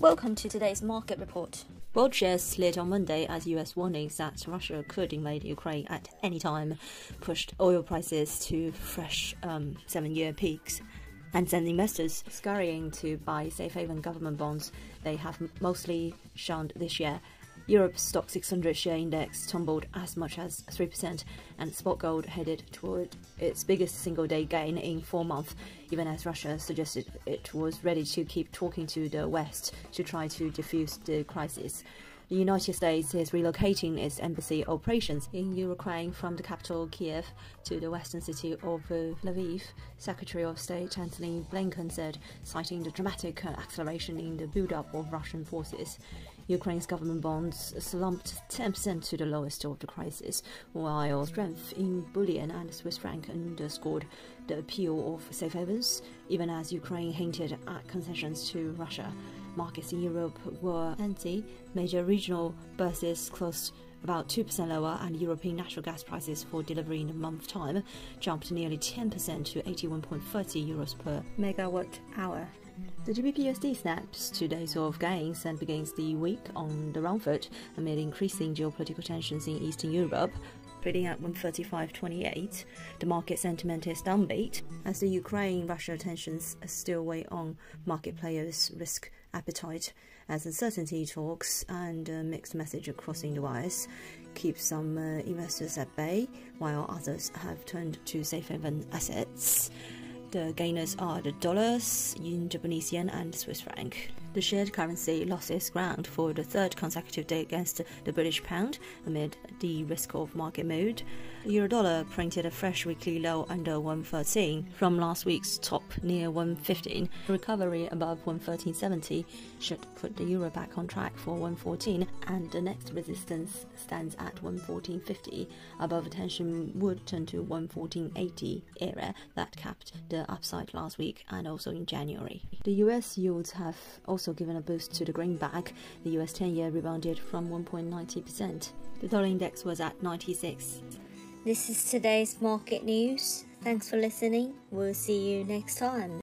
Welcome to today's market report. World shares slid on Monday as US warnings that Russia could invade Ukraine at any time pushed oil prices to fresh um, seven year peaks and sent investors scurrying to buy safe haven government bonds they have mostly shunned this year. Europe's Stoxx 600 share index tumbled as much as 3%, and spot gold headed toward its biggest single day gain in four months, even as Russia suggested it was ready to keep talking to the West to try to defuse the crisis. The United States is relocating its embassy operations in Ukraine from the capital Kiev to the western city of Lviv, Secretary of State Antony Blinken said, citing the dramatic acceleration in the buildup of Russian forces. Ukraine's government bonds slumped 10% to the lowest of the crisis, while strength in bullion and Swiss franc underscored the appeal of safe havens, even as Ukraine hinted at concessions to Russia markets in Europe were empty. Major regional bourses closed about 2% lower, and European natural gas prices for delivery in a month's time jumped nearly 10% to 81.30 euros per megawatt hour. The GBPUSD snaps two days of gains and begins the week on the wrong foot amid increasing geopolitical tensions in Eastern Europe, trading at 135.28. The market sentiment is downbeat as the Ukraine-Russia tensions still weigh on market players' risk appetite as uncertainty talks and a mixed message crossing the wires keep some uh, investors at bay while others have turned to safe haven assets. The gainers are the dollars, yen, Japanese yen, and Swiss franc. The shared currency lost its ground for the third consecutive day against the British pound amid the risk of market mood. The euro dollar printed a fresh weekly low under 113 from last week's top near 115. Recovery above 113.70 should put the euro back on track for 114, and the next resistance stands at 114.50. Above attention would turn to 114.80 area that capped upside last week and also in January. The US yields have also given a boost to the greenback. The US 10 year rebounded from 1.90%. The dollar index was at 96. This is today's market news. Thanks for listening. We'll see you next time.